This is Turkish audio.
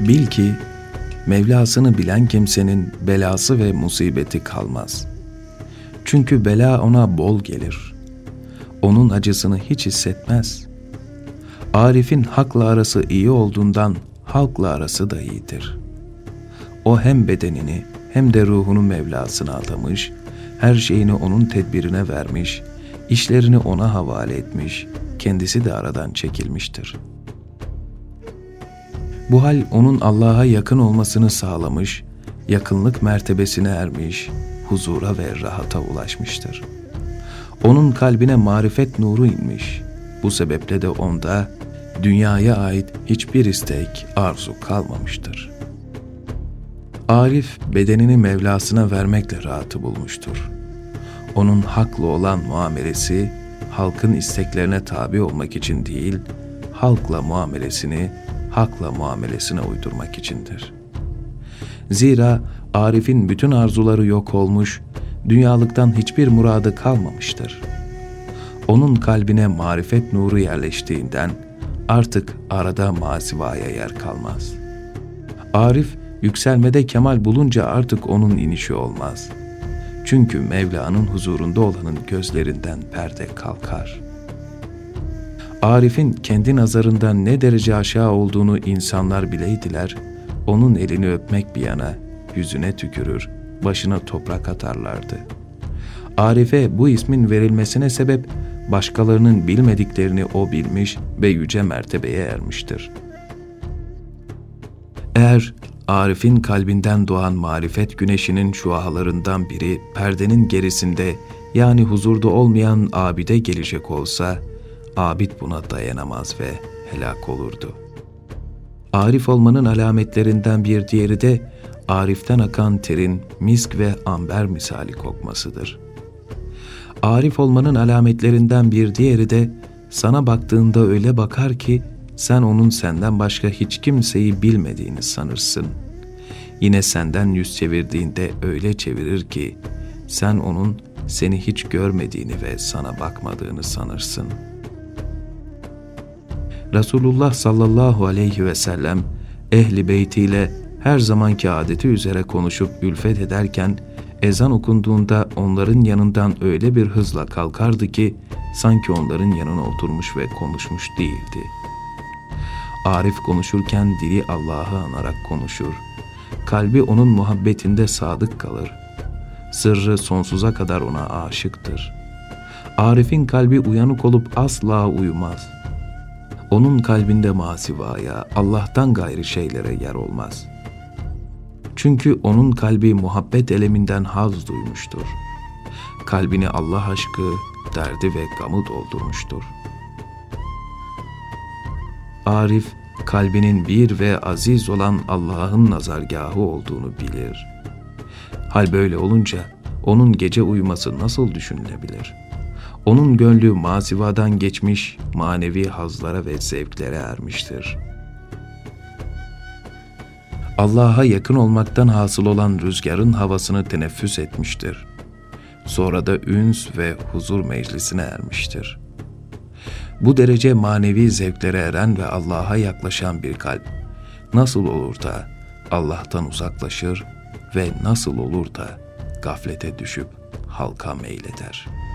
Bil ki Mevlasını bilen kimsenin belası ve musibeti kalmaz. Çünkü bela ona bol gelir. Onun acısını hiç hissetmez. Arif'in hakla arası iyi olduğundan halkla arası da iyidir. O hem bedenini hem de ruhunu Mevlasına adamış, her şeyini onun tedbirine vermiş, işlerini ona havale etmiş, kendisi de aradan çekilmiştir.'' Bu hal onun Allah'a yakın olmasını sağlamış, yakınlık mertebesine ermiş, huzura ve rahata ulaşmıştır. Onun kalbine marifet nuru inmiş. Bu sebeple de onda dünyaya ait hiçbir istek, arzu kalmamıştır. Arif bedenini Mevlasına vermekle rahatı bulmuştur. Onun haklı olan muamelesi, halkın isteklerine tabi olmak için değil, halkla muamelesini hakla muamelesine uydurmak içindir. Zira Arif'in bütün arzuları yok olmuş, dünyalıktan hiçbir muradı kalmamıştır. Onun kalbine marifet nuru yerleştiğinden artık arada masivaya yer kalmaz. Arif, yükselmede kemal bulunca artık onun inişi olmaz. Çünkü Mevla'nın huzurunda olanın gözlerinden perde kalkar.'' Arif'in kendi nazarından ne derece aşağı olduğunu insanlar bileydiler, onun elini öpmek bir yana, yüzüne tükürür, başına toprak atarlardı. Arif'e bu ismin verilmesine sebep, başkalarının bilmediklerini o bilmiş ve yüce mertebeye ermiştir. Eğer Arif'in kalbinden doğan marifet güneşinin şuahalarından biri perdenin gerisinde yani huzurda olmayan abide gelecek olsa, abid buna dayanamaz ve helak olurdu. Arif olmanın alametlerinden bir diğeri de Arif'ten akan terin misk ve amber misali kokmasıdır. Arif olmanın alametlerinden bir diğeri de sana baktığında öyle bakar ki sen onun senden başka hiç kimseyi bilmediğini sanırsın. Yine senden yüz çevirdiğinde öyle çevirir ki sen onun seni hiç görmediğini ve sana bakmadığını sanırsın.'' Resulullah sallallahu aleyhi ve sellem ehli beytiyle her zamanki adeti üzere konuşup ülfet ederken ezan okunduğunda onların yanından öyle bir hızla kalkardı ki sanki onların yanına oturmuş ve konuşmuş değildi. Arif konuşurken dili Allah'ı anarak konuşur. Kalbi onun muhabbetinde sadık kalır. Sırrı sonsuza kadar ona aşıktır. Arif'in kalbi uyanık olup asla uyumaz.'' Onun kalbinde masivaya, Allah'tan gayrı şeylere yer olmaz. Çünkü onun kalbi muhabbet eleminden haz duymuştur. Kalbini Allah aşkı, derdi ve gamı doldurmuştur. Arif, kalbinin bir ve aziz olan Allah'ın nazargahı olduğunu bilir. Hal böyle olunca onun gece uyuması nasıl düşünülebilir?'' Onun gönlü masivadan geçmiş manevi hazlara ve zevklere ermiştir. Allah'a yakın olmaktan hasıl olan rüzgarın havasını teneffüs etmiştir. Sonra da üns ve huzur meclisine ermiştir. Bu derece manevi zevklere eren ve Allah'a yaklaşan bir kalp nasıl olur da Allah'tan uzaklaşır ve nasıl olur da gaflete düşüp halka meyleder.''